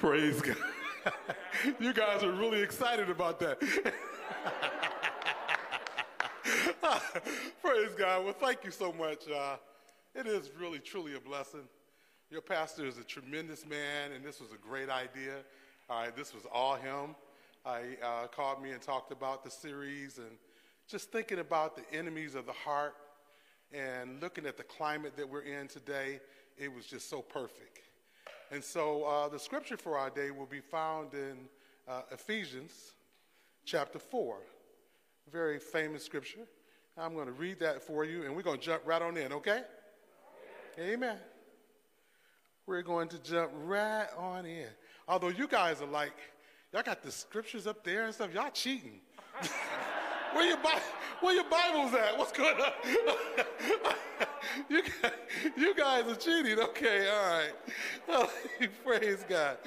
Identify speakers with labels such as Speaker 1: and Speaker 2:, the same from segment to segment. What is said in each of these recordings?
Speaker 1: Praise God. you guys are really excited about that. Praise God. Well, thank you so much. Uh, it is really, truly a blessing. Your pastor is a tremendous man, and this was a great idea. Right, this was all him. I uh, called me and talked about the series and just thinking about the enemies of the heart and looking at the climate that we're in today. It was just so perfect. And so uh, the scripture for our day will be found in uh, Ephesians chapter 4, very famous scripture. I'm going to read that for you, and we're going to jump right on in, okay? Amen. We're going to jump right on in. Although you guys are like, y'all got the scriptures up there and stuff, y'all cheating. where, your where your Bibles at? What's going on? you, guys, you guys are cheating. Okay, all right. Praise God.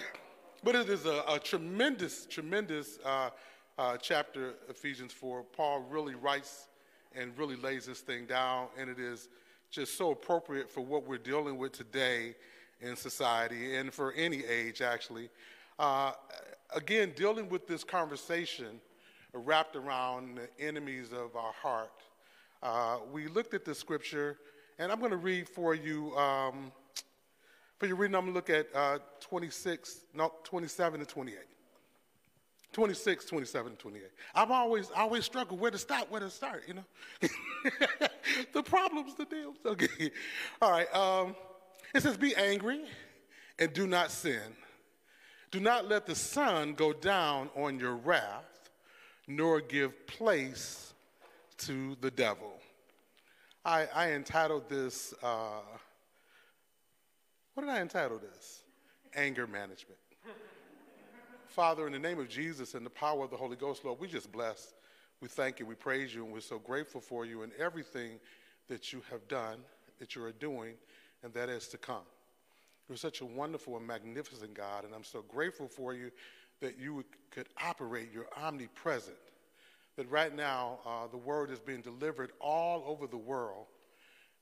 Speaker 1: But it is a, a tremendous, tremendous uh, uh, chapter, Ephesians 4. Paul really writes and really lays this thing down, and it is just so appropriate for what we're dealing with today in society and for any age, actually. Uh, again, dealing with this conversation wrapped around the enemies of our heart. Uh, we looked at the scripture, and I'm going to read for you. Um, for your reading, I'm going to look at uh, 26, no, 27 and 28. 26, 27, and 28. I've always, always struggled where to stop, where to start, you know. the problems, the deals. Okay. All right. Um, it says, Be angry and do not sin. Do not let the sun go down on your wrath, nor give place to the devil. I, I entitled this, uh, what did I entitle this? Anger management. Father, in the name of Jesus and the power of the Holy Ghost, Lord, we just bless. We thank you, we praise you, and we're so grateful for you and everything that you have done, that you are doing, and that is to come. You're such a wonderful and magnificent God, and I'm so grateful for you that you could operate, you're omnipresent. That right now, uh, the word is being delivered all over the world.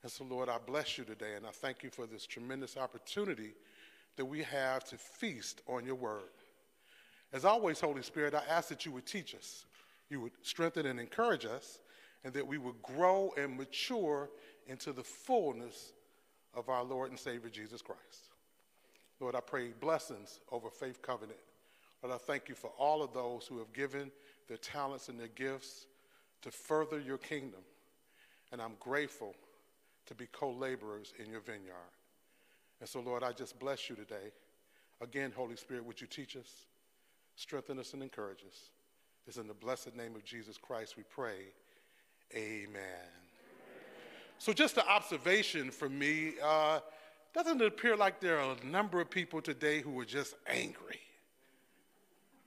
Speaker 1: And so, Lord, I bless you today, and I thank you for this tremendous opportunity that we have to feast on your word. As always, Holy Spirit, I ask that you would teach us, you would strengthen and encourage us, and that we would grow and mature into the fullness of our Lord and Savior Jesus Christ. Lord, I pray blessings over Faith Covenant. Lord, I thank you for all of those who have given their talents and their gifts to further your kingdom. And I'm grateful to be co laborers in your vineyard. And so, Lord, I just bless you today. Again, Holy Spirit, would you teach us? strengthen us and encourage us. It's in the blessed name of Jesus Christ we pray. Amen. Amen. So, just an observation from me uh, doesn't it appear like there are a number of people today who are just angry?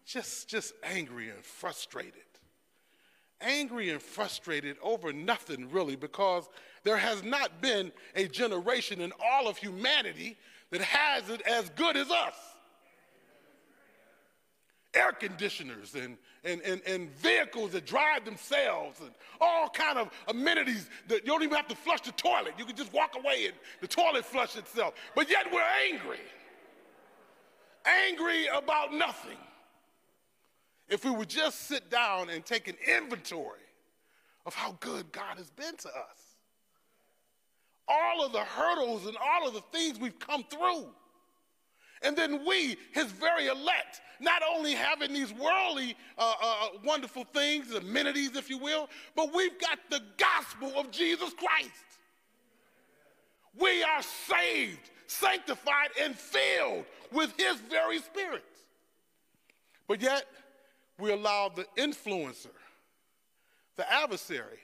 Speaker 1: Just, just angry and frustrated. Angry and frustrated over nothing, really, because there has not been a generation in all of humanity that has it as good as us air conditioners and, and, and, and vehicles that drive themselves and all kind of amenities that you don't even have to flush the toilet. You can just walk away and the toilet flush itself. But yet we're angry. Angry about nothing. If we would just sit down and take an inventory of how good God has been to us. All of the hurdles and all of the things we've come through. And then we, his very elect, not only having these worldly uh, uh, wonderful things, amenities, if you will, but we've got the gospel of Jesus Christ. We are saved, sanctified, and filled with his very spirit. But yet, we allow the influencer, the adversary,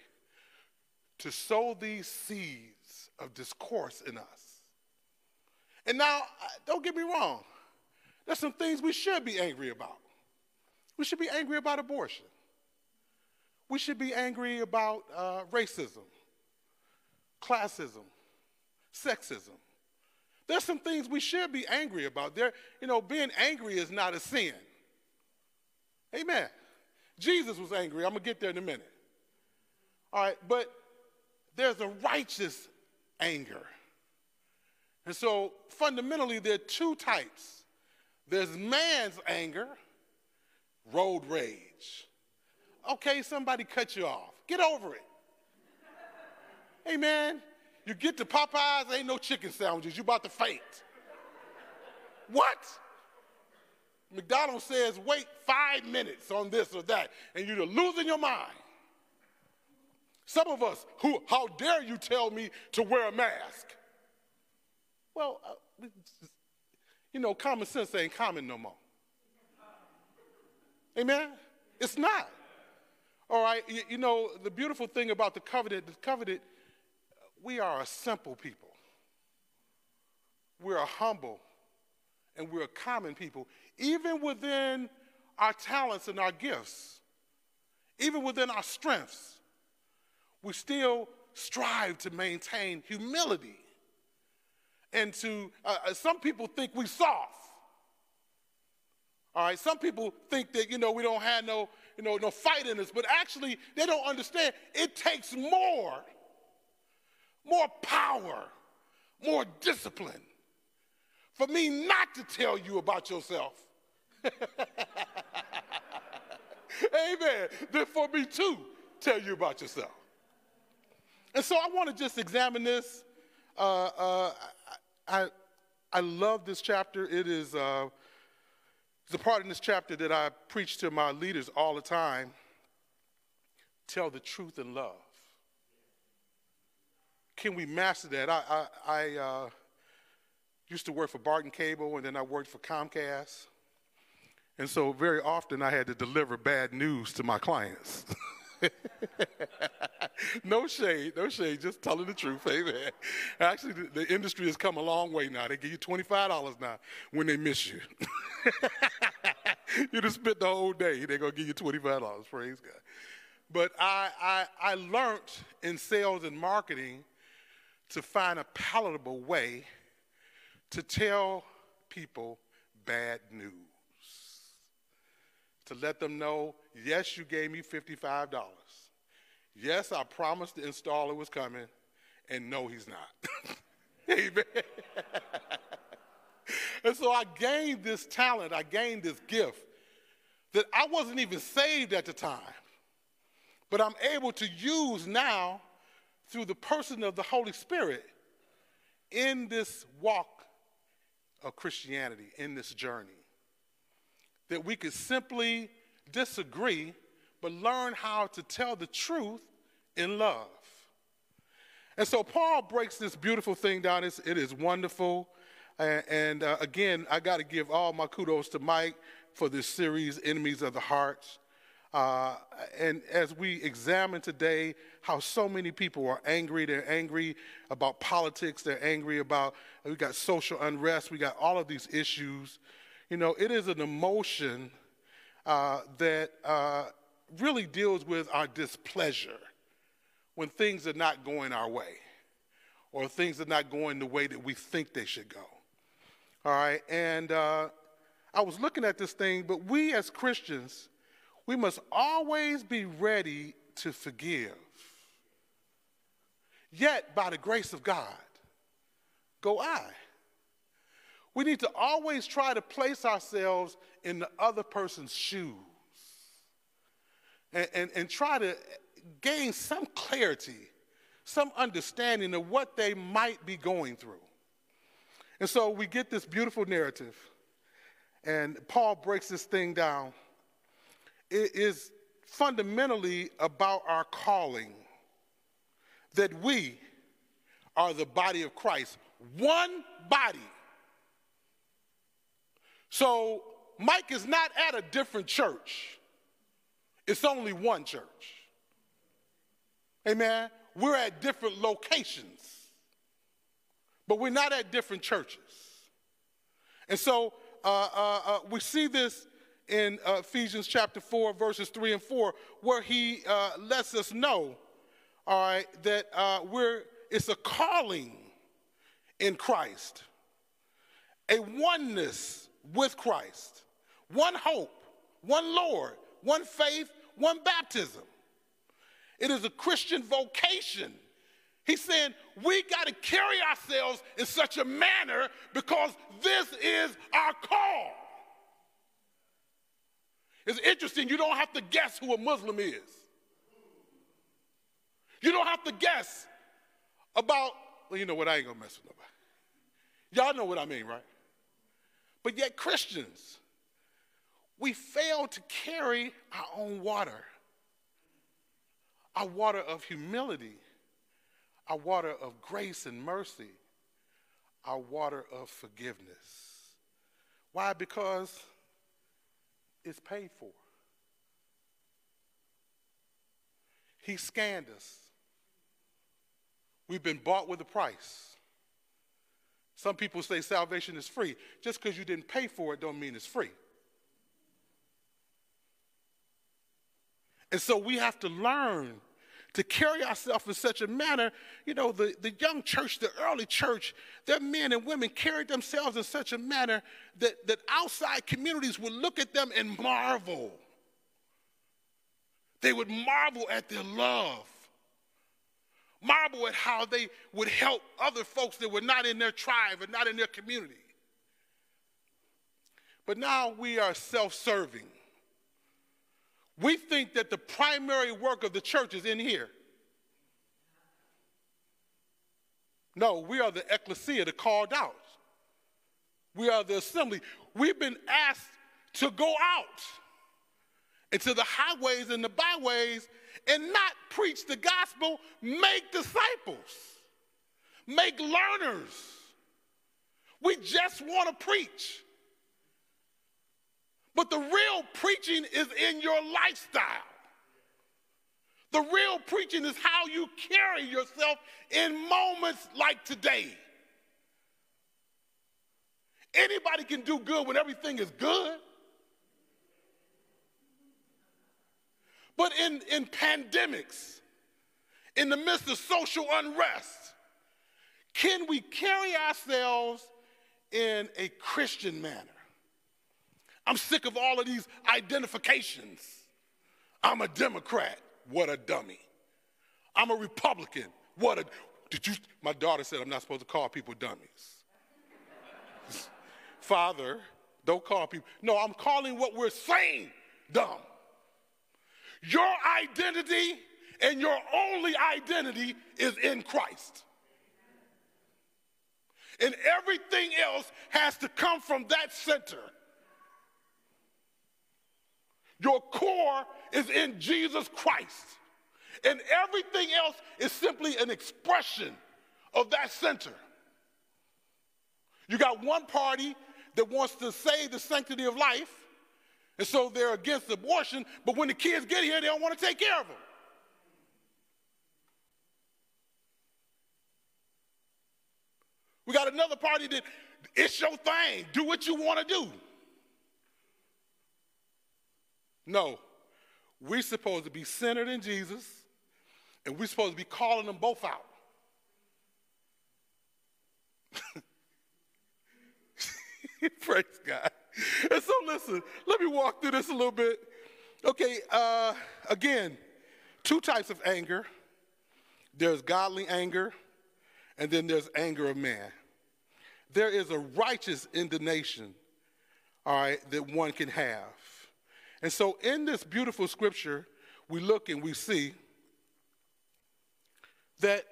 Speaker 1: to sow these seeds of discourse in us. And now, don't get me wrong, there's some things we should be angry about. We should be angry about abortion. We should be angry about uh, racism, classism, sexism. There's some things we should be angry about. There, you know, being angry is not a sin. Amen. Jesus was angry. I'm going to get there in a minute. All right, but there's a righteous anger. And so fundamentally, there are two types There's man's anger, road rage. Okay, somebody cut you off. Get over it. hey, man, you get to Popeyes, ain't no chicken sandwiches. You about to faint. what? McDonald's says wait five minutes on this or that, and you're losing your mind. Some of us, who, how dare you tell me to wear a mask? Well, uh, you know, common sense ain't common no more. Amen? It's not. All right, you, you know, the beautiful thing about the covenant, the covenant, we are a simple people. We're a humble and we're common people, even within our talents and our gifts, even within our strengths, we still strive to maintain humility. And to, uh, uh some people think we soft. All right, some people think that, you know, we don't have no, you know, no fight in us, but actually they don't understand it takes more, more power, more discipline for me not to tell you about yourself. Amen. Then for me to tell you about yourself. And so I want to just examine this. Uh, uh, I, I love this chapter. It is uh, the part in this chapter that I preach to my leaders all the time. Tell the truth in love. Can we master that? I, I, I uh, used to work for Barton Cable, and then I worked for Comcast. And so very often I had to deliver bad news to my clients. no shade, no shade, just telling the truth. Amen. Actually, the, the, industry has come a long way now. They give you $25 now when they miss you. you just spent the whole day, they're going to give you $25. Praise God. But I, I, I learned in sales and marketing to find a palatable way to tell people bad news. To let them know, yes, you gave me $55. Yes, I promised the installer was coming, and no, he's not. Amen. and so I gained this talent, I gained this gift that I wasn't even saved at the time, but I'm able to use now through the person of the Holy Spirit in this walk of Christianity, in this journey. That we could simply disagree, but learn how to tell the truth in love. And so Paul breaks this beautiful thing down. It's, it is wonderful. And, and uh, again, I got to give all my kudos to Mike for this series, Enemies of the Heart. Uh, and as we examine today how so many people are angry, they're angry about politics, they're angry about, we got social unrest, we got all of these issues. You know, it is an emotion uh, that uh, really deals with our displeasure when things are not going our way or things are not going the way that we think they should go. All right, and uh, I was looking at this thing, but we as Christians, we must always be ready to forgive. Yet, by the grace of God, go I. We need to always try to place ourselves in the other person's shoes and, and, and try to gain some clarity, some understanding of what they might be going through. And so we get this beautiful narrative, and Paul breaks this thing down it is fundamentally about our calling that we are the body of Christ, one body. So Mike is not at a different church, it's only one church. Amen. We're at different locations, but we're not at different churches. And so uh, uh, uh, we see this in uh, Ephesians chapter 4, verses 3 and 4, where he uh, lets us know, all right, that uh, we're, it's a calling in Christ, a oneness with Christ, one hope, one Lord, one faith, one baptism. It is a Christian vocation. He's saying we got to carry ourselves in such a manner because this is our call. It's interesting, you don't have to guess who a Muslim is. You don't have to guess about, well, you know what, I ain't gonna mess with nobody. Y'all know what I mean, right? But yet, Christians, we fail to carry our own water, our water of humility, our water of grace and mercy, our water of forgiveness. Why? Because it's paid for. He scanned us. We've been bought with a price. Some people say salvation is free. Just because you didn't pay for it don't mean it's free. And so we have to learn to carry ourselves in such a manner. You know, the, the young church, the early church, their men and women carried themselves in such a manner that, that outside communities would look at them and marvel. They would marvel at their love, marvel at how they would help other folks that were not in their tribe and not in their community. But now we are self serving. We think that the primary work of the church is in here. No, we are the ecclesia, the called out. We are the assembly. We've been asked to go out into the highways and the byways and not preach the gospel, make disciples, make learners. We just want to preach. But the real preaching is in your lifestyle. The real preaching is how you carry yourself in moments like today. Anybody can do good when everything is good. But in, in pandemics, in the midst of social unrest, can we carry ourselves in a Christian manner? I'm sick of all of these identifications. I'm a Democrat. What a dummy. I'm a Republican. What a. Did you? My daughter said I'm not supposed to call people dummies. Father, don't call people. No, I'm calling what we're saying dumb. Your identity and your only identity is in Christ. And everything else has to come from that center. Your core is in Jesus Christ. And everything else is simply an expression of that center. You got one party that wants to save the sanctity of life, and so they're against abortion, but when the kids get here, they don't want to take care of them. We got another party that it's your thing, do what you want to do. No, we're supposed to be centered in Jesus, and we're supposed to be calling them both out. Praise God. And so, listen, let me walk through this a little bit. Okay, uh, again, two types of anger there's godly anger, and then there's anger of man. There is a righteous indignation, all right, that one can have. And so, in this beautiful scripture, we look and we see that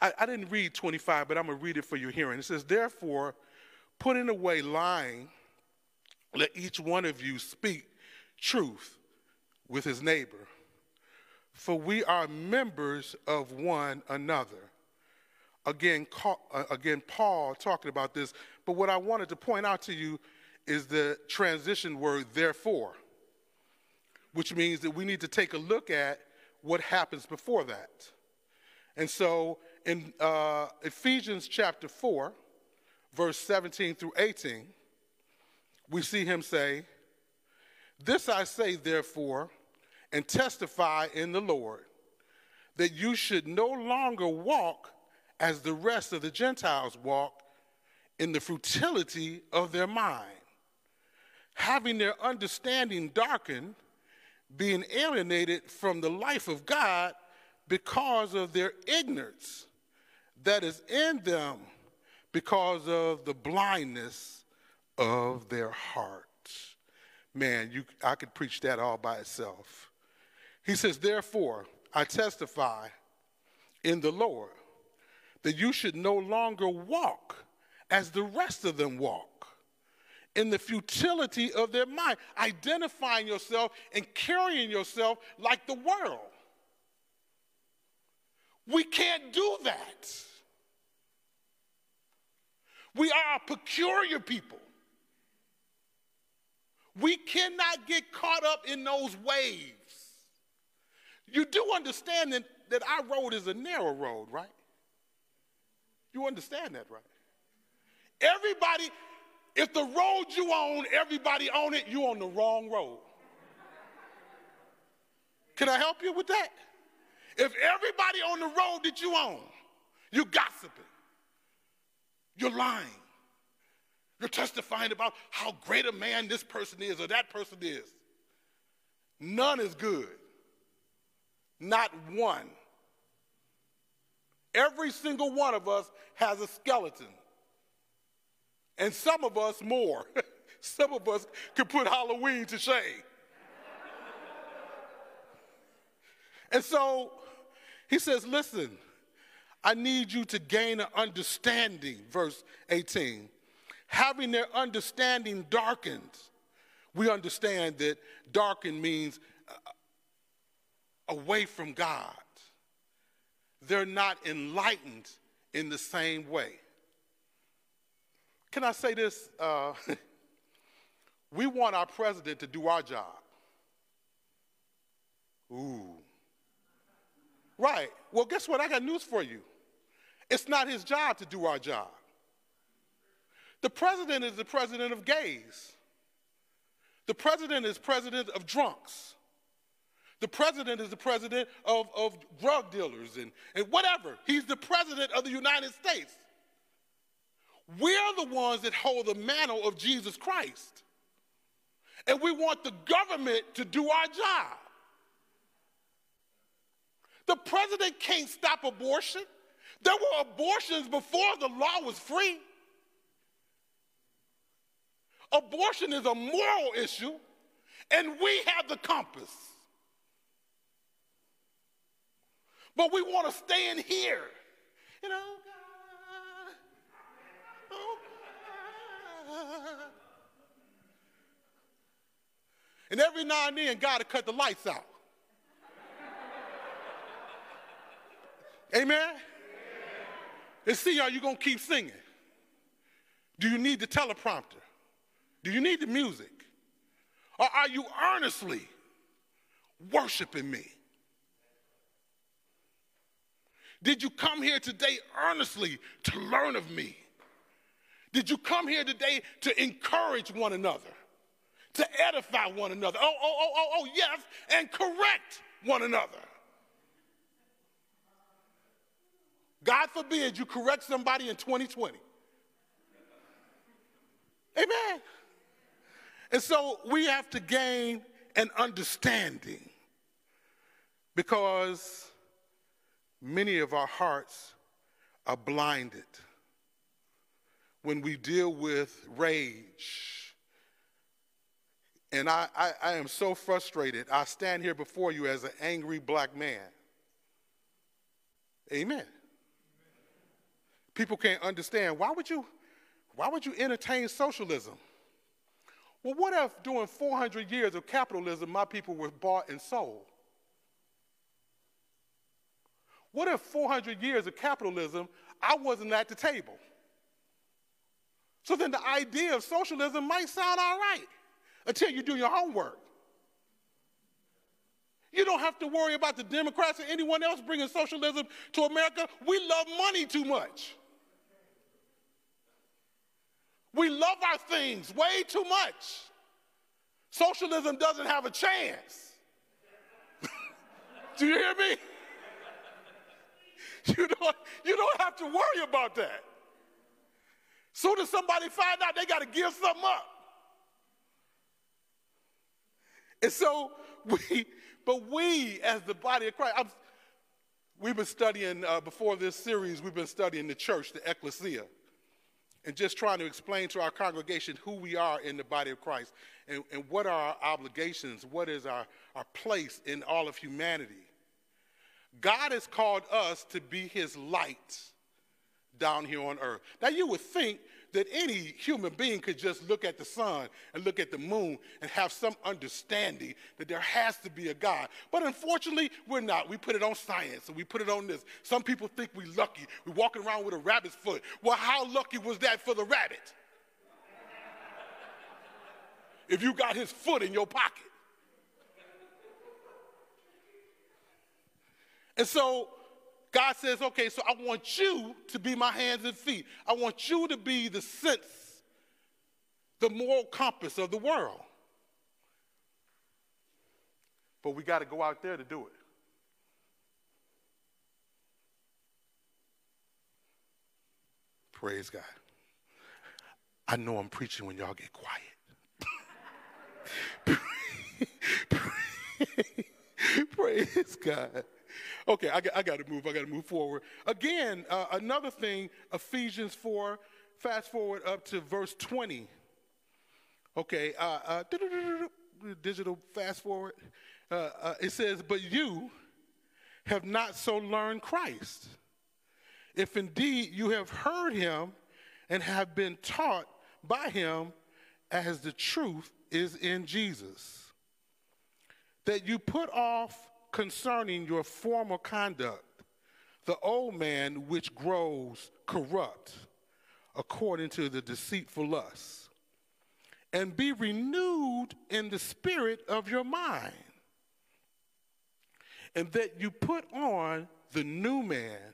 Speaker 1: I, I didn't read 25, but I'm going to read it for your hearing. It says, Therefore, putting away lying, let each one of you speak truth with his neighbor, for we are members of one another. Again, uh, again, Paul talking about this, but what I wanted to point out to you is the transition word therefore, which means that we need to take a look at what happens before that. And so in uh, Ephesians chapter 4, verse 17 through 18, we see him say, This I say, therefore, and testify in the Lord, that you should no longer walk as the rest of the Gentiles walk in the futility of their mind having their understanding darkened, being alienated from the life of God because of their ignorance that is in them because of the blindness of their hearts. man, you, I could preach that all by itself. He says, Therefore, I testify in the Lord that you should no longer walk as the rest of them walk in the futility of their mind, identifying yourself and carrying yourself like the world. We can't do that. We are a peculiar people. We cannot get caught up in those waves. You do understand that, that our road is a narrow road, right? You understand that, right? Everybody, if the road you own, everybody own it, you on the wrong road. Can I help you with that? If everybody on the road that you own, you're gossiping, you're lying, you're testifying about how great a man this person is or that person is. None is good. Not one. Every single one of us has a skeleton. And some of us more. some of us could put Halloween to shame. and so he says, Listen, I need you to gain an understanding, verse 18. Having their understanding darkened, we understand that darkened means uh, away from God. They're not enlightened in the same way. Can I say this? Uh, we want our president to do our job. Ooh. Right. Well, guess what? I got news for you. It's not his job to do our job. The president is the president of gays. The president is president of drunks. The president is the president of, of drug dealers and, and whatever. He's the president of the United States. We're the ones that hold the mantle of Jesus Christ. And we want the government to do our job. The president can't stop abortion. There were abortions before the law was free. Abortion is a moral issue, and we have the compass. But we want to stay in here. You know, And every now and then, God to cut the lights out. Amen? Amen? And see, are you going to keep singing? Do you need the teleprompter? Do you need the music? Or are you earnestly worshiping me? Did you come here today earnestly to learn of me? Did you come here today to encourage one another, to edify one another? Oh, oh, oh, oh, oh, yes, and correct one another. God forbid you correct somebody in 2020. Amen. And so we have to gain an understanding because many of our hearts are blinded when we deal with rage. And I, I, I, am so frustrated. I stand here before you as an angry black man. Amen. People can't understand. Why would you, why would you entertain socialism? Well, what if during 400 years of capitalism, my people were bought and sold? What if 400 years of capitalism, I wasn't at the table? So then the idea of socialism might sound all right until you do your homework. You don't have to worry about the Democrats or anyone else bringing socialism to America. We love money too much. We love our things way too much. Socialism doesn't have a chance. Do you hear me? You don't, you don't have to worry about that. Soon as somebody find out, they got to give something up. And so we, but we as the body of Christ, I'm, we've been studying, uh, before this series, we've been studying the church, the ecclesia. and just trying to explain to our congregation who we are in the body of Christ and, and what are our obligations, what is our, our place in all of humanity. God has called us to be his light down here on earth. Now, you would think that any human being could just look at the sun and look at the moon and have some understanding that there has to be a God. But unfortunately, we're not. We put it on science and we put it on this. Some people think we're lucky. We're walking around with a rabbit's foot. Well, how lucky was that for the rabbit? if you got his foot in your pocket. And so God says, okay, so I want you to be my hands and feet. I want you to be the sense, the moral compass of the world. But we got to go out there to do it. Praise God. I know I'm preaching when y'all get quiet. Praise God. Okay, I, I got to move. I got to move forward. Again, uh, another thing, Ephesians 4, fast forward up to verse 20. Okay, uh, uh, digital fast forward. Uh, uh, it says, But you have not so learned Christ. If indeed you have heard him and have been taught by him as the truth is in Jesus, that you put off concerning your former conduct, the old man which grows corrupt according to the deceitful lusts, and be renewed in the spirit of your mind, and that you put on the new man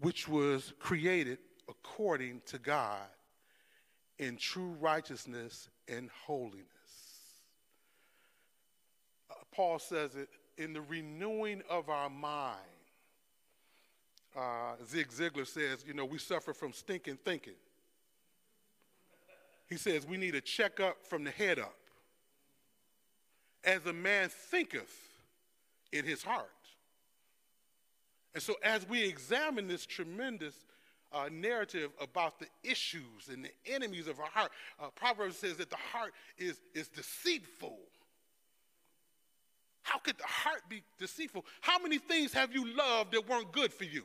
Speaker 1: which was created according to God in true righteousness and holiness. Uh, Paul says it in the renewing of our mind. Uh, Zig Ziglar says, you know, we suffer from stinking thinking. He says we need a checkup from the head up. As a man thinketh in his heart. And so, as we examine this tremendous uh, narrative about the issues and the enemies of our heart, uh, Proverbs says that the heart is, is deceitful how could the heart be deceitful? How many things have you loved that weren't good for you?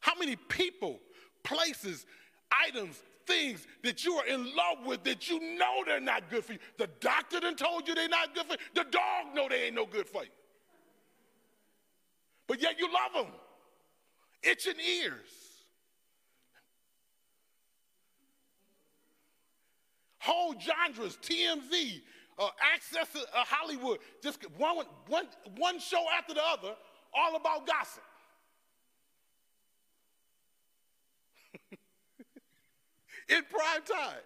Speaker 1: How many people, places, items, things that you are in love with that you know they're not good for you? The doctor done told you they're not good for you. The dog know they ain't no good for you. But yet you love them. Itching ears. Whole genres, TMZ, uh, Access to uh, Hollywood, just one, one, one show after the other, all about gossip. In prime time.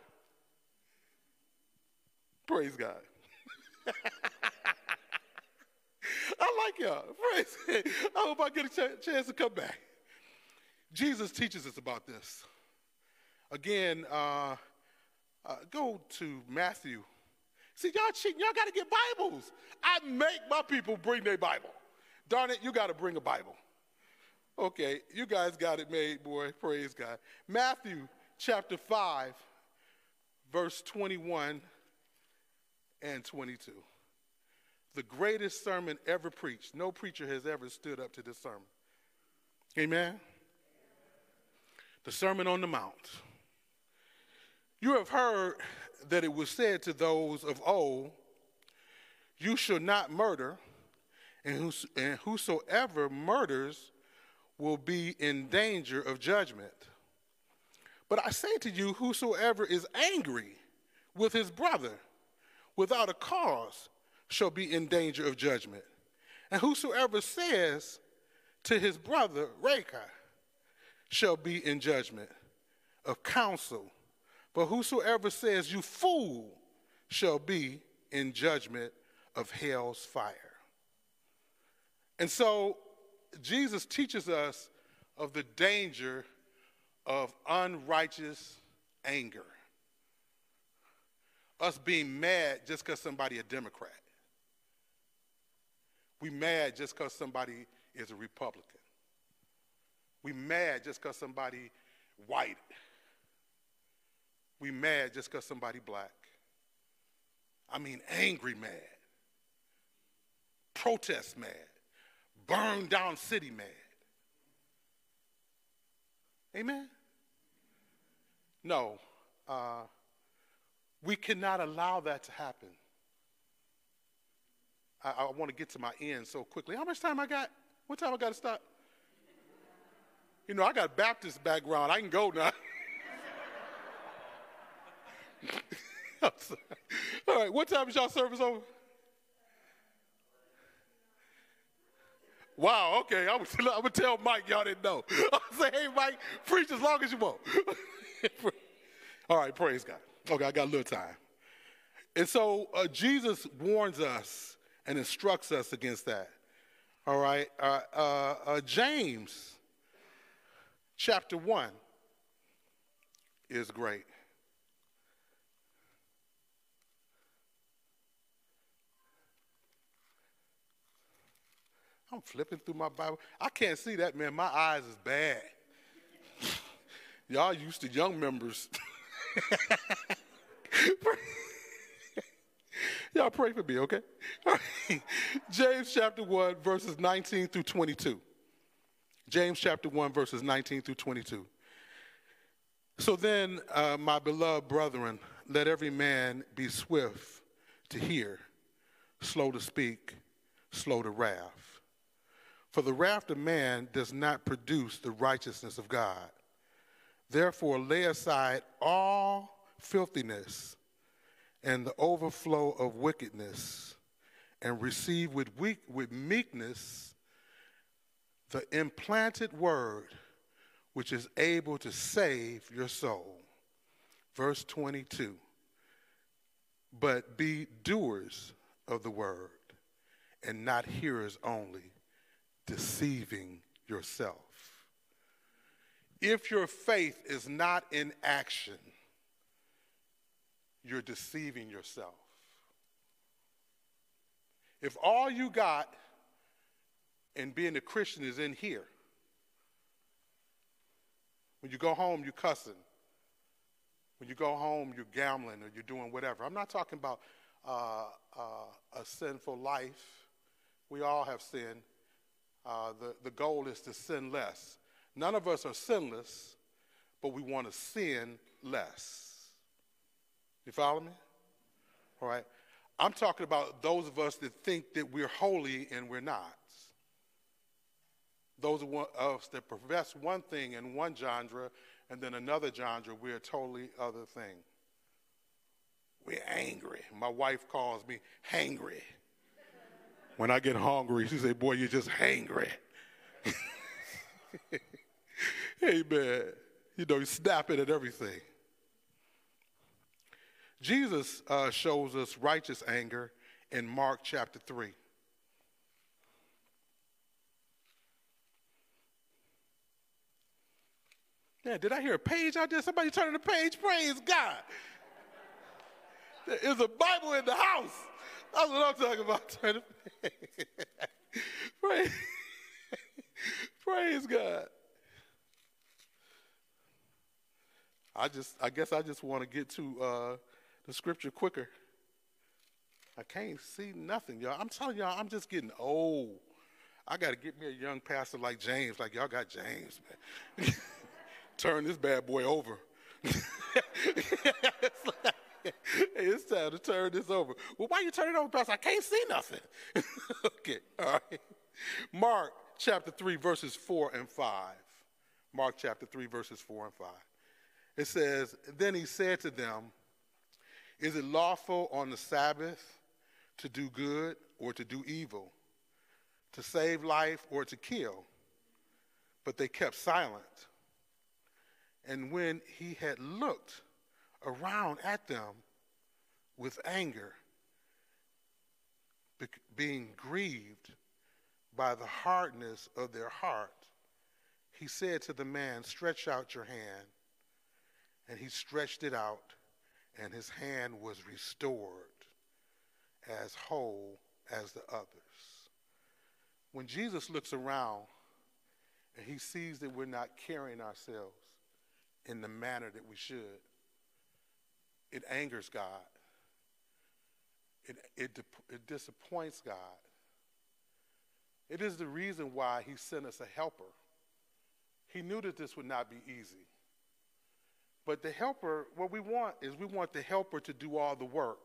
Speaker 1: Praise God. I like y'all. Praise. I hope I get a ch- chance to come back. Jesus teaches us about this. Again, uh, uh, go to Matthew. See, y'all cheating. Y'all got to get Bibles. I make my people bring their Bible. Darn it, you got to bring a Bible. Okay, you guys got it made, boy. Praise God. Matthew chapter 5, verse 21 and 22. The greatest sermon ever preached. No preacher has ever stood up to this sermon. Amen? The Sermon on the Mount. You have heard that it was said to those of old, You shall not murder, and, whosoever murders will be in danger of judgment. But I say to you, whosoever is angry with his brother without a cause shall be in danger of judgment. And whosoever says to his brother, Raca, shall be in judgment of counsel but whosoever says, You fool, shall be in judgment of hell's fire. And so Jesus teaches us of the danger of unrighteous anger. Us being mad just because somebody a Democrat. We mad just because somebody is a Republican. We mad just because somebody white. We mad just because somebody black. I mean, angry mad. Protest mad. Burn down city mad. Amen? No. Uh, we cannot allow that to happen. I, I want to get to my end so quickly. How much time I got? What time I got to stop? You know, I got Baptist background. I can go now. All right, what time is y'all service over? Wow, okay. I'm, I would tell Mike y'all didn't know. I would say, hey, Mike, preach as long as you want. All right, praise God. Okay, I got a little time. And so uh, Jesus warns us and instructs us against that. All right, uh, uh, uh James chapter 1 is great. I'm flipping through my Bible. I can't see that, man. My eyes is bad. Y'all used to young members. Y'all pray for me, okay? James chapter 1, verses 19 through 22. James chapter 1, verses 19 through 22. So then, uh, my beloved brethren, let every man be swift to hear, slow to speak, slow to wrath. For the wrath of man does not produce the righteousness of God. Therefore, lay aside all filthiness and the overflow of wickedness, and receive with, weak, with meekness the implanted word which is able to save your soul. Verse 22 But be doers of the word and not hearers only, deceiving yourself. If your faith is not in action, you're deceiving yourself. If all you got in being a Christian is in here, when you go home, you're cussing. When you go home, you're gambling or you're doing whatever. I'm not talking about uh, uh, a sinful life. We all have sinned. Uh, the, the goal is to sin less. None of us are sinless, but we want to sin less. You follow me? All right. I'm talking about those of us that think that we're holy and we're not. Those of us that profess one thing in one genre and then another genre, we're a totally other thing. We're angry. My wife calls me hangry. When I get hungry, she say, "Boy, you're just hangry." Amen. you know, you snap it at everything. Jesus uh, shows us righteous anger in Mark chapter 3. Yeah, did I hear a page out there? Somebody turning the page? Praise God. There is a Bible in the house. That's what I'm talking about. Turn. Praise, praise God. I just, I guess I just want to get to uh, the scripture quicker. I can't see nothing, y'all. I'm telling y'all, I'm just getting old. I got to get me a young pastor like James, like y'all got James, man. Turn this bad boy over. it's, time to turn this over. Well, why you turn it over, Pastor? I can't see nothing. okay, all right. Mark chapter 3, verses 4 and 5. Mark chapter 3, verses 4 and 5. It says, Then he said to them, is it lawful on the Sabbath to do good or to do evil, to save life or to kill? But they kept silent. And when he had looked around at them with anger, being grieved by the hardness of their heart, he said to the man, Stretch out your hand. And he stretched it out and his hand was restored as whole as the others. When Jesus looks around and he sees that we're not carrying ourselves in the manner that we should, it angers God. It, it, it disappoints God. It is the reason why he sent us a helper. He knew that this would not be easy. But the helper, what we want is we want the helper to do all the work.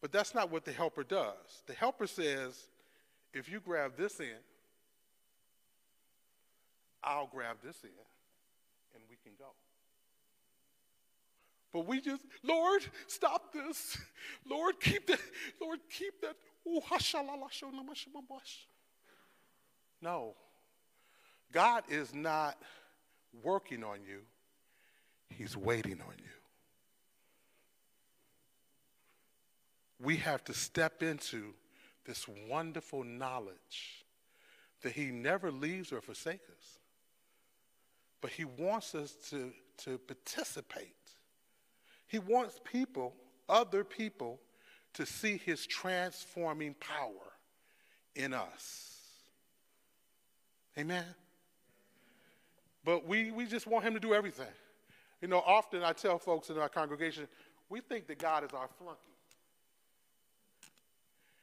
Speaker 1: But that's not what the helper does. The helper says, if you grab this end, I'll grab this end, and we can go. But we just, Lord, stop this. Lord, keep that. Lord, keep that. No. God is not working on you, He's waiting on you. We have to step into this wonderful knowledge that He never leaves or forsakes us. But He wants us to, to participate. He wants people, other people, to see His transforming power in us. Amen? But we, we just want Him to do everything. You know, often I tell folks in our congregation, we think that God is our flunky.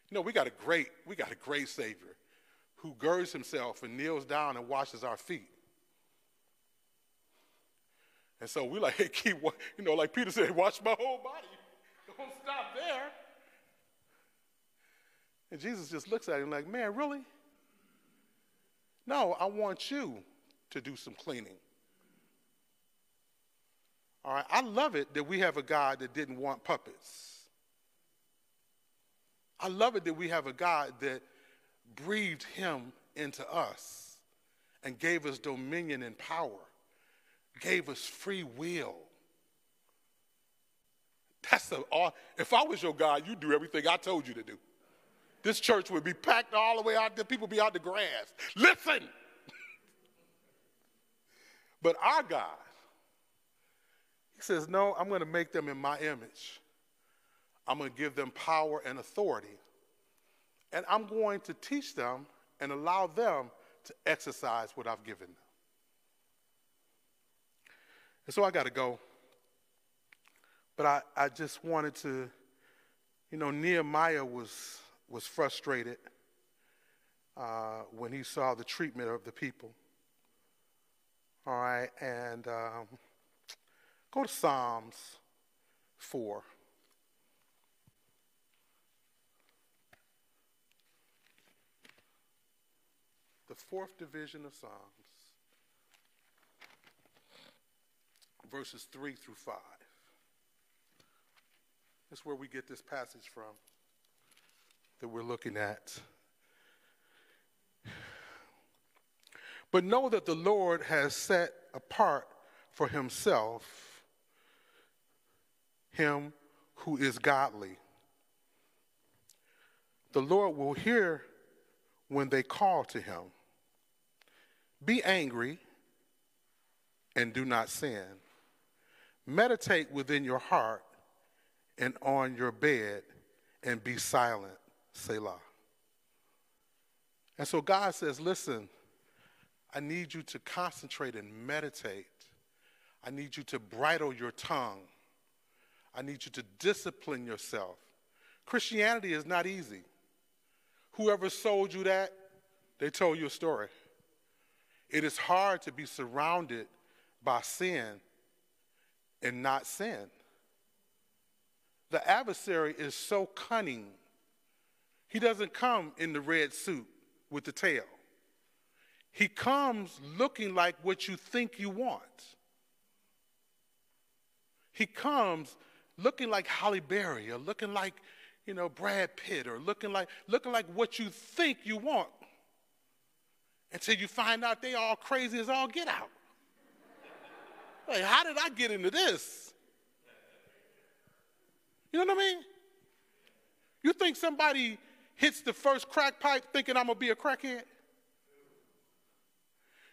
Speaker 1: You know, we got a great, we got a great Savior who girds himself and kneels down and washes our feet. And so we like, hey, keep, you know, like Peter said, watch my whole body. Don't stop there. And Jesus just looks at him like, man, really? No, I want you to do some cleaning. All right, I love it that we have a God that didn't want puppets. I love it that we have a God that breathed him into us and gave us dominion and power, gave us free will. That's the, if I was your God, you'd do everything I told you to do. This church would be packed all the way out there, people be out the grass. Listen! but our God, He says, No, I'm going to make them in my image. I'm going to give them power and authority. And I'm going to teach them and allow them to exercise what I've given them. And so I got to go. But I, I just wanted to, you know, Nehemiah was, was frustrated uh, when he saw the treatment of the people. All right, and um, go to Psalms 4. the fourth division of Psalms, verses 3 through 5. That's where we get this passage from that we're looking at. But know that the Lord has set apart for himself him who is godly. The Lord will hear when they call to him. Be angry and do not sin. Meditate within your heart and on your bed and be silent. Selah. And so God says, Listen, I need you to concentrate and meditate. I need you to bridle your tongue. I need you to discipline yourself. Christianity is not easy. Whoever sold you that, they told you a story. It is hard to be surrounded by sin and not sin. The adversary is so cunning. He doesn't come in the red suit with the tail. He comes looking like what you think you want. He comes looking like Halle Berry or looking like, you know, Brad Pitt or looking like looking like what you think you want until you find out they all crazy as all get out. Like, how did I get into this? You know what I mean? You think somebody hits the first crack pipe thinking I'm gonna be a crackhead?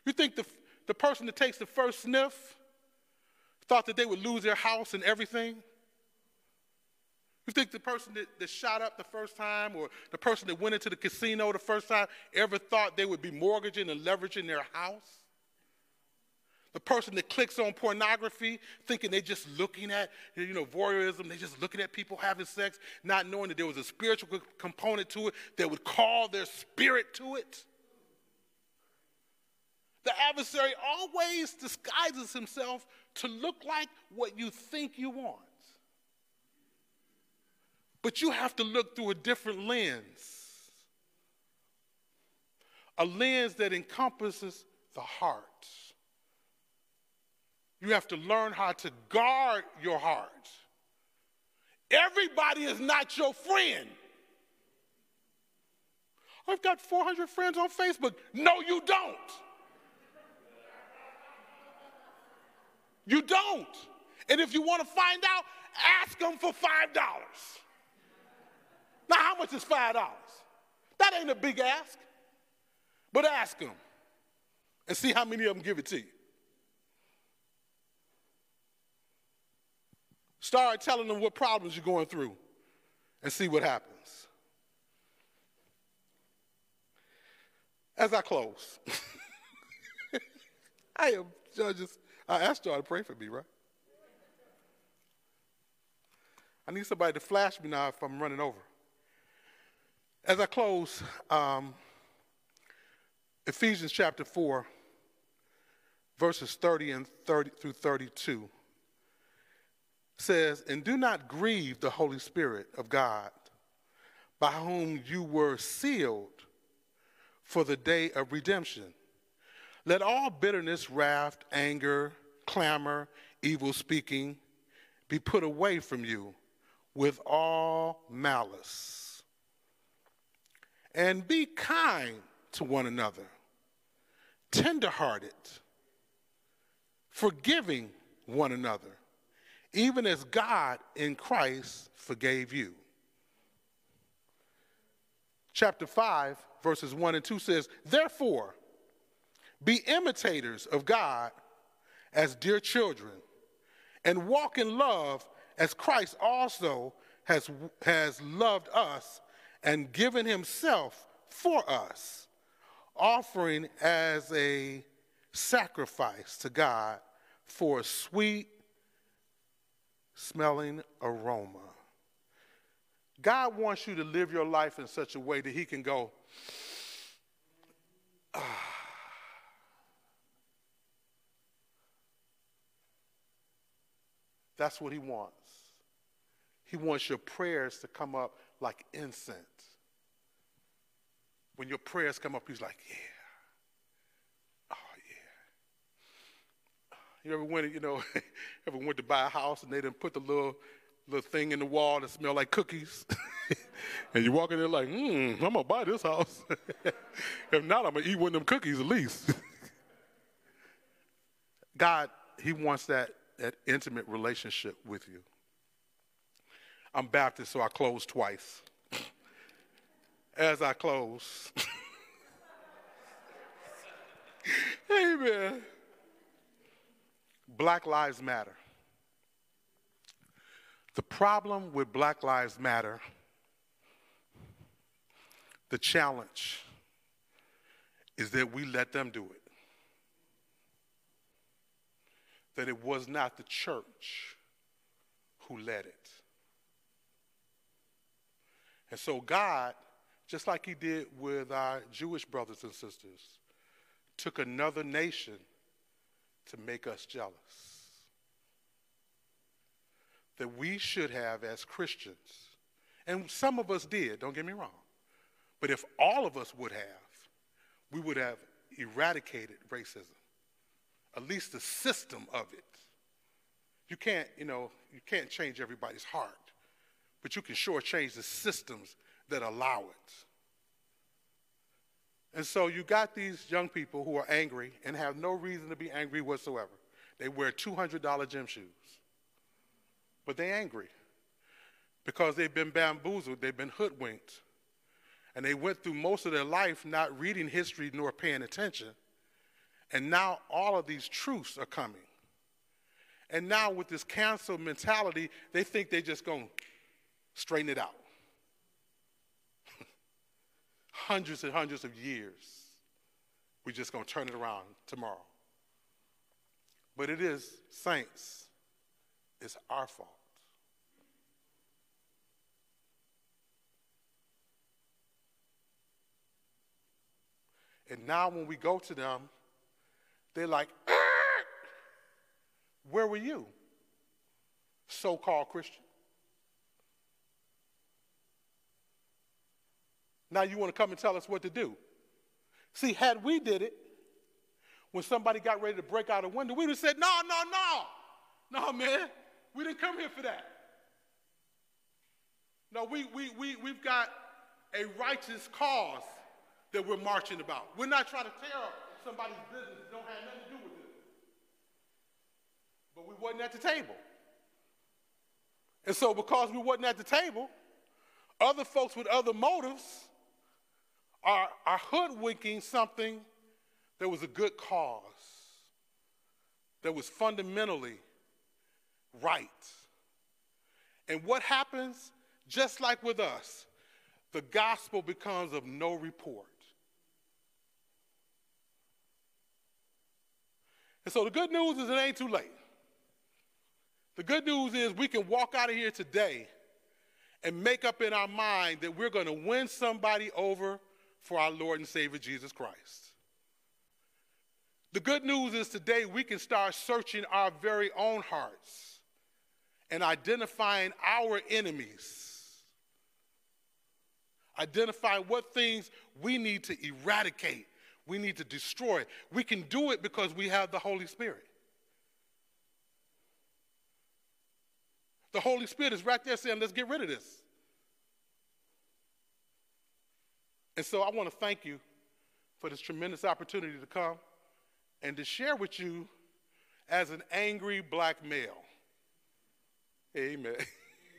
Speaker 1: You think the, the person that takes the first sniff thought that they would lose their house and everything? You think the person that, that shot up the first time or the person that went into the casino the first time ever thought they would be mortgaging and leveraging their house? The person that clicks on pornography thinking they're just looking at, you know, voyeurism, they're just looking at people having sex, not knowing that there was a spiritual component to it that would call their spirit to it. The adversary always disguises himself to look like what you think you want. But you have to look through a different lens, a lens that encompasses the heart. You have to learn how to guard your hearts. Everybody is not your friend. I've got 400 friends on Facebook. No, you don't. You don't. And if you want to find out, ask them for $5. Now, how much is $5? That ain't a big ask. But ask them and see how many of them give it to you. Start telling them what problems you're going through and see what happens. As I close, I am judges. I asked y'all to pray for me, right? I need somebody to flash me now if I'm running over. As I close, um, Ephesians chapter 4, verses 30 and 30 through 32 says, And do not grieve the Holy Spirit of God, by whom you were sealed for the day of redemption. Let all bitterness, wrath, anger, clamor, evil speaking be put away from you with all malice. And be kind to one another, tenderhearted, forgiving one another even as God in Christ forgave you. Chapter 5, verses 1 and 2 says, Therefore, be imitators of God as dear children, and walk in love as Christ also has, has loved us and given himself for us, offering as a sacrifice to God for a sweet smelling aroma. God wants you to live your life in such a way that He can go, ah. That's what He wants. He wants your prayers to come up like incense. When your prayers come up, He's like, yeah. You ever went, you know, ever went to buy a house and they didn't put the little little thing in the wall that smell like cookies? and you walk in there like, hmm, I'm gonna buy this house. if not, I'm gonna eat one of them cookies at least. God, He wants that, that intimate relationship with you. I'm Baptist, so I close twice. As I close, Amen. Black Lives Matter. The problem with Black Lives Matter, the challenge, is that we let them do it. That it was not the church who led it. And so God, just like He did with our Jewish brothers and sisters, took another nation to make us jealous. That we should have as Christians, and some of us did, don't get me wrong, but if all of us would have, we would have eradicated racism, at least the system of it. You can't, you know, you can't change everybody's heart, but you can sure change the systems that allow it. And so you got these young people who are angry and have no reason to be angry whatsoever. They wear $200 gym shoes. But they're angry because they've been bamboozled, they've been hoodwinked. And they went through most of their life not reading history nor paying attention. And now all of these truths are coming. And now with this cancel mentality, they think they're just going to straighten it out. Hundreds and hundreds of years. We're just going to turn it around tomorrow. But it is, saints, it's our fault. And now when we go to them, they're like, ah, where were you, so called Christian? Now you want to come and tell us what to do. See, had we did it, when somebody got ready to break out a window, we would have said, no, no, no. No, man, we didn't come here for that. No, we, we, we, we've got a righteous cause that we're marching about. We're not trying to tear up somebody's business that don't have nothing to do with it. But we wasn't at the table. And so because we wasn't at the table, other folks with other motives are, are hoodwinking something that was a good cause, that was fundamentally right. And what happens, just like with us, the gospel becomes of no report. And so the good news is it ain't too late. The good news is we can walk out of here today and make up in our mind that we're going to win somebody over for our Lord and Savior Jesus Christ. The good news is today we can start searching our very own hearts and identifying our enemies, identifying what things we need to eradicate, we need to destroy. We can do it because we have the Holy Spirit. The Holy Spirit is right there saying, let's get rid of this. And so I want to thank you for this tremendous opportunity to come and to share with you as an angry black male. Amen.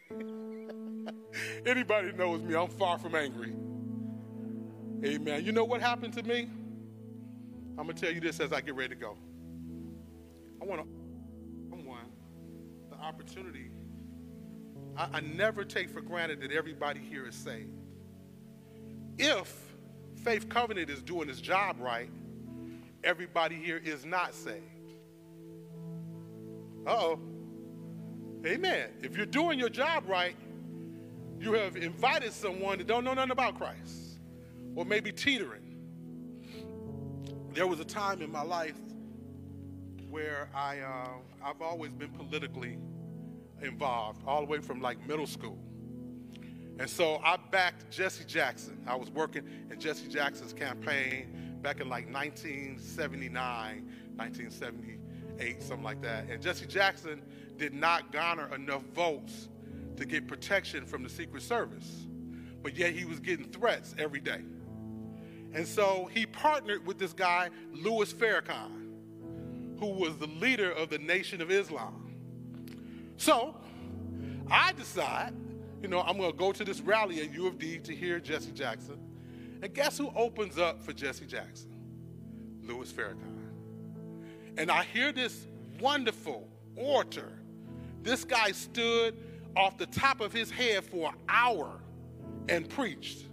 Speaker 1: Anybody knows me, I'm far from angry. Amen. You know what happened to me? I'm going to tell you this as I get ready to go. I want to someone the opportunity. I, I never take for granted that everybody here is saved. If Faith Covenant is doing its job right, everybody here is not saved. Uh oh. Amen. If you're doing your job right, you have invited someone that don't know nothing about Christ or maybe teetering. There was a time in my life where I, uh, I've always been politically involved, all the way from like middle school. And so I backed Jesse Jackson. I was working in Jesse Jackson's campaign back in like 1979, 1978, something like that. And Jesse Jackson did not garner enough votes to get protection from the Secret Service, but yet he was getting threats every day. And so he partnered with this guy, Louis Farrakhan, who was the leader of the Nation of Islam. So I decide you know, I'm going to go to this rally at U of D to hear Jesse Jackson. And guess who opens up for Jesse Jackson? Louis Farrakhan. And I hear this wonderful orator. This guy stood off the top of his head for an hour and preached.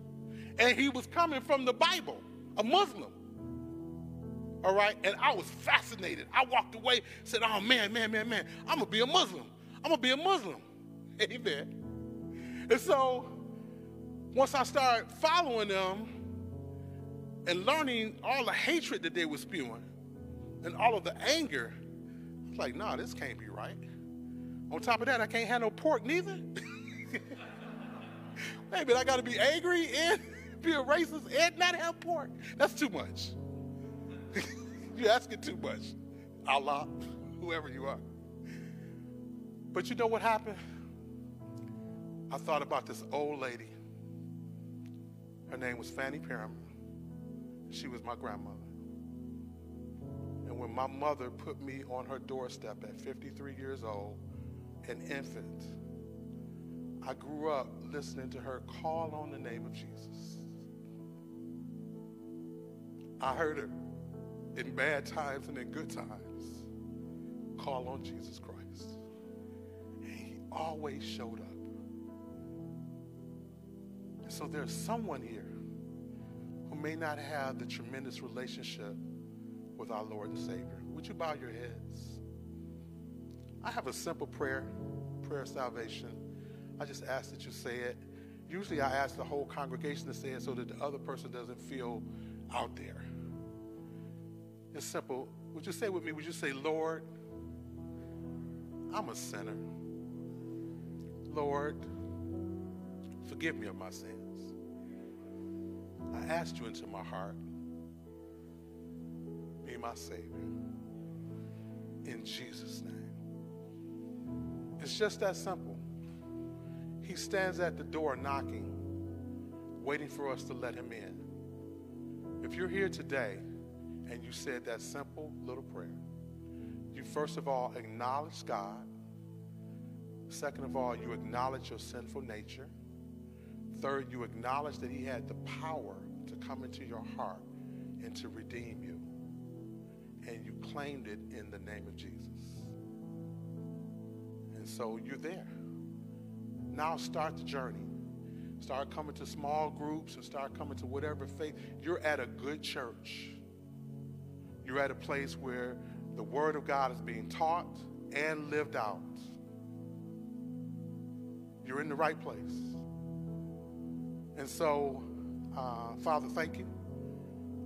Speaker 1: And he was coming from the Bible, a Muslim. All right? And I was fascinated. I walked away, said, Oh man, man, man, man, I'm gonna be a Muslim. I'm gonna be a Muslim. Amen. And so once I started following them and learning all the hatred that they were spewing and all of the anger, I was like, nah, this can't be right. On top of that, I can't have no pork neither. Maybe I got to be angry and be a racist and not have pork. That's too much. You're asking too much. Allah, whoever you are. But you know what happened? I thought about this old lady. Her name was Fanny Perriman. She was my grandmother. And when my mother put me on her doorstep at 53 years old, an infant, I grew up listening to her call on the name of Jesus. I heard her in bad times and in good times call on Jesus Christ. And he always showed up. So there's someone here who may not have the tremendous relationship with our Lord and Savior. Would you bow your heads? I have a simple prayer, prayer of salvation. I just ask that you say it. Usually I ask the whole congregation to say it so that the other person doesn't feel out there. It's simple. Would you say with me, would you say, Lord, I'm a sinner. Lord, forgive me of my sins. I asked you into my heart. Be my Savior. In Jesus' name. It's just that simple. He stands at the door knocking, waiting for us to let him in. If you're here today and you said that simple little prayer, you first of all acknowledge God. Second of all, you acknowledge your sinful nature. Third, you acknowledge that He had the power to come into your heart and to redeem you. And you claimed it in the name of Jesus. And so you're there. Now start the journey. Start coming to small groups and start coming to whatever faith. You're at a good church. You're at a place where the Word of God is being taught and lived out. You're in the right place. And so, uh, Father, thank you.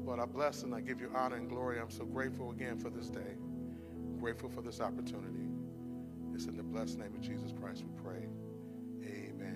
Speaker 1: Lord, I bless and I give you honor and glory. I'm so grateful again for this day. Grateful for this opportunity. It's in the blessed name of Jesus Christ we pray. Amen.